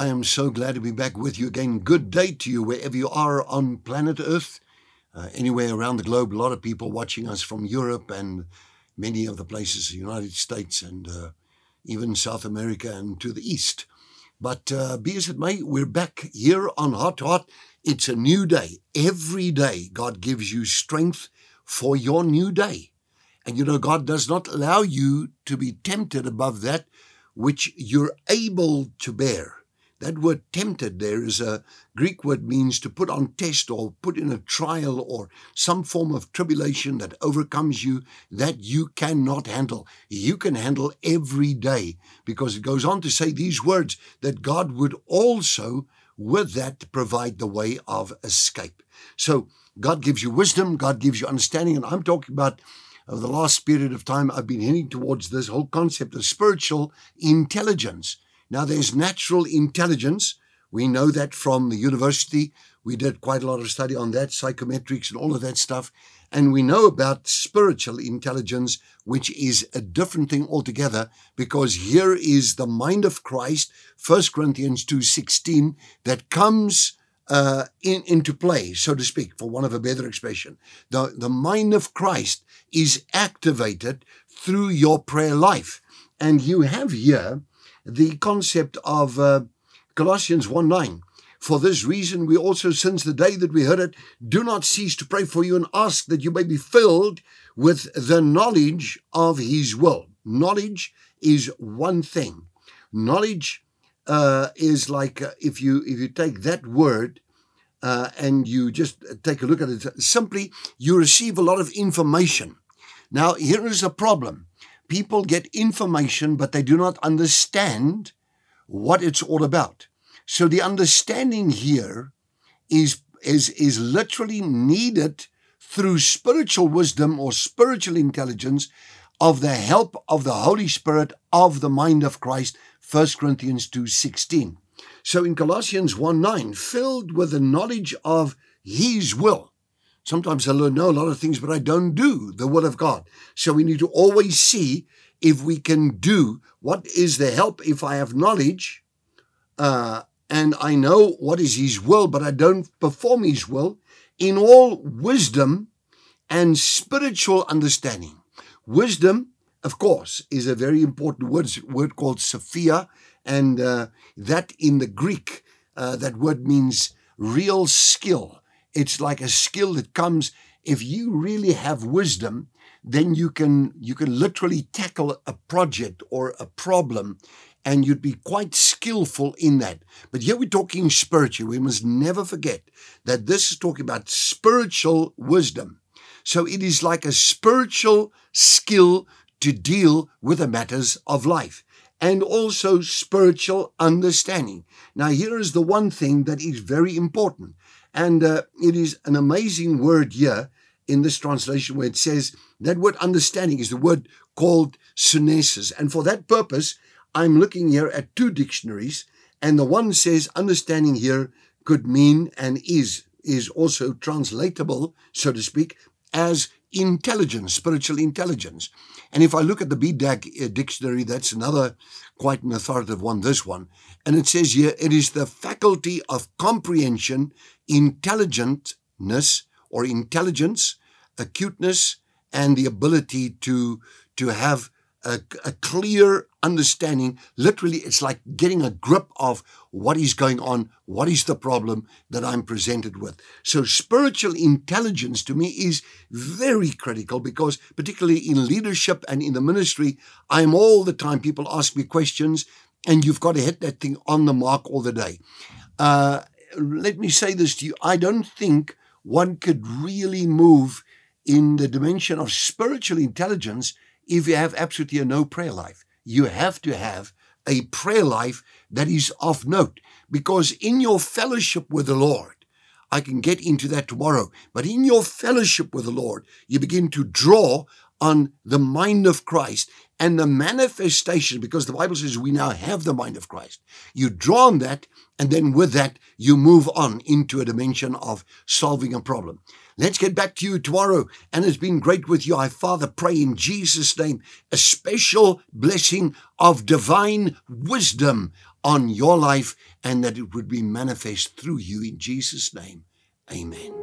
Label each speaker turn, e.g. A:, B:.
A: I am so glad to be back with you again. Good day to you wherever you are on planet Earth, uh, anywhere around the globe. A lot of people watching us from Europe and many of the places, the United States and uh, even South America and to the east. But uh, be as it may, we're back here on Hot Hot. It's a new day. Every day, God gives you strength for your new day. And you know, God does not allow you to be tempted above that which you're able to bear. That word tempted there is a Greek word means to put on test or put in a trial or some form of tribulation that overcomes you that you cannot handle. You can handle every day because it goes on to say these words that God would also with that provide the way of escape. So God gives you wisdom, God gives you understanding, and I'm talking about over the last period of time, I've been heading towards this whole concept of spiritual intelligence. Now, there's natural intelligence. We know that from the university. We did quite a lot of study on that, psychometrics and all of that stuff. And we know about spiritual intelligence, which is a different thing altogether, because here is the mind of Christ, 1 Corinthians 2.16, that comes uh, in, into play, so to speak, for one of a better expression. The, the mind of Christ is activated through your prayer life. And you have here the concept of uh, Colossians 1 9. For this reason, we also, since the day that we heard it, do not cease to pray for you and ask that you may be filled with the knowledge of His will. Knowledge is one thing. Knowledge uh, is like uh, if you if you take that word uh, and you just take a look at it, simply you receive a lot of information. Now here is a problem people get information, but they do not understand what it's all about. So the understanding here is, is, is literally needed through spiritual wisdom or spiritual intelligence of the help of the Holy Spirit of the mind of Christ, 1 Corinthians 2.16. So in Colossians 1.9, filled with the knowledge of his will, Sometimes I know a lot of things, but I don't do the will of God. So we need to always see if we can do what is the help if I have knowledge uh, and I know what is His will, but I don't perform His will in all wisdom and spiritual understanding. Wisdom, of course, is a very important word, word called Sophia, and uh, that in the Greek, uh, that word means real skill it's like a skill that comes if you really have wisdom, then you can you can literally tackle a project or a problem and you'd be quite skillful in that. But here we're talking spiritual. We must never forget that this is talking about spiritual wisdom. So it is like a spiritual skill to deal with the matters of life and also spiritual understanding. Now, here is the one thing that is very important and uh, it is an amazing word here in this translation where it says that word understanding is the word called sunesis. And for that purpose, I'm looking here at two dictionaries, and the one says understanding here could mean and is is also translatable, so to speak, as intelligence, spiritual intelligence. And if I look at the BDAG uh, dictionary, that's another quite an authoritative one, this one. And it says here, it is the faculty of comprehension, intelligentness or intelligence, acuteness, and the ability to, to have a, a, clear understanding. Literally, it's like getting a grip of what is going on, what is the problem that I'm presented with. So, spiritual intelligence to me is very critical because, particularly in leadership and in the ministry, I'm all the time, people ask me questions, and you've got to hit that thing on the mark all the day. Uh, let me say this to you I don't think one could really move in the dimension of spiritual intelligence if you have absolutely no prayer life. You have to have a prayer life that is of note because in your fellowship with the Lord, I can get into that tomorrow, but in your fellowship with the Lord, you begin to draw on the mind of Christ and the manifestation, because the Bible says we now have the mind of Christ. You draw on that, and then with that, you move on into a dimension of solving a problem. Let's get back to you tomorrow. And it's been great with you. I, Father, pray in Jesus' name a special blessing of divine wisdom on your life and that it would be manifest through you in Jesus' name. Amen.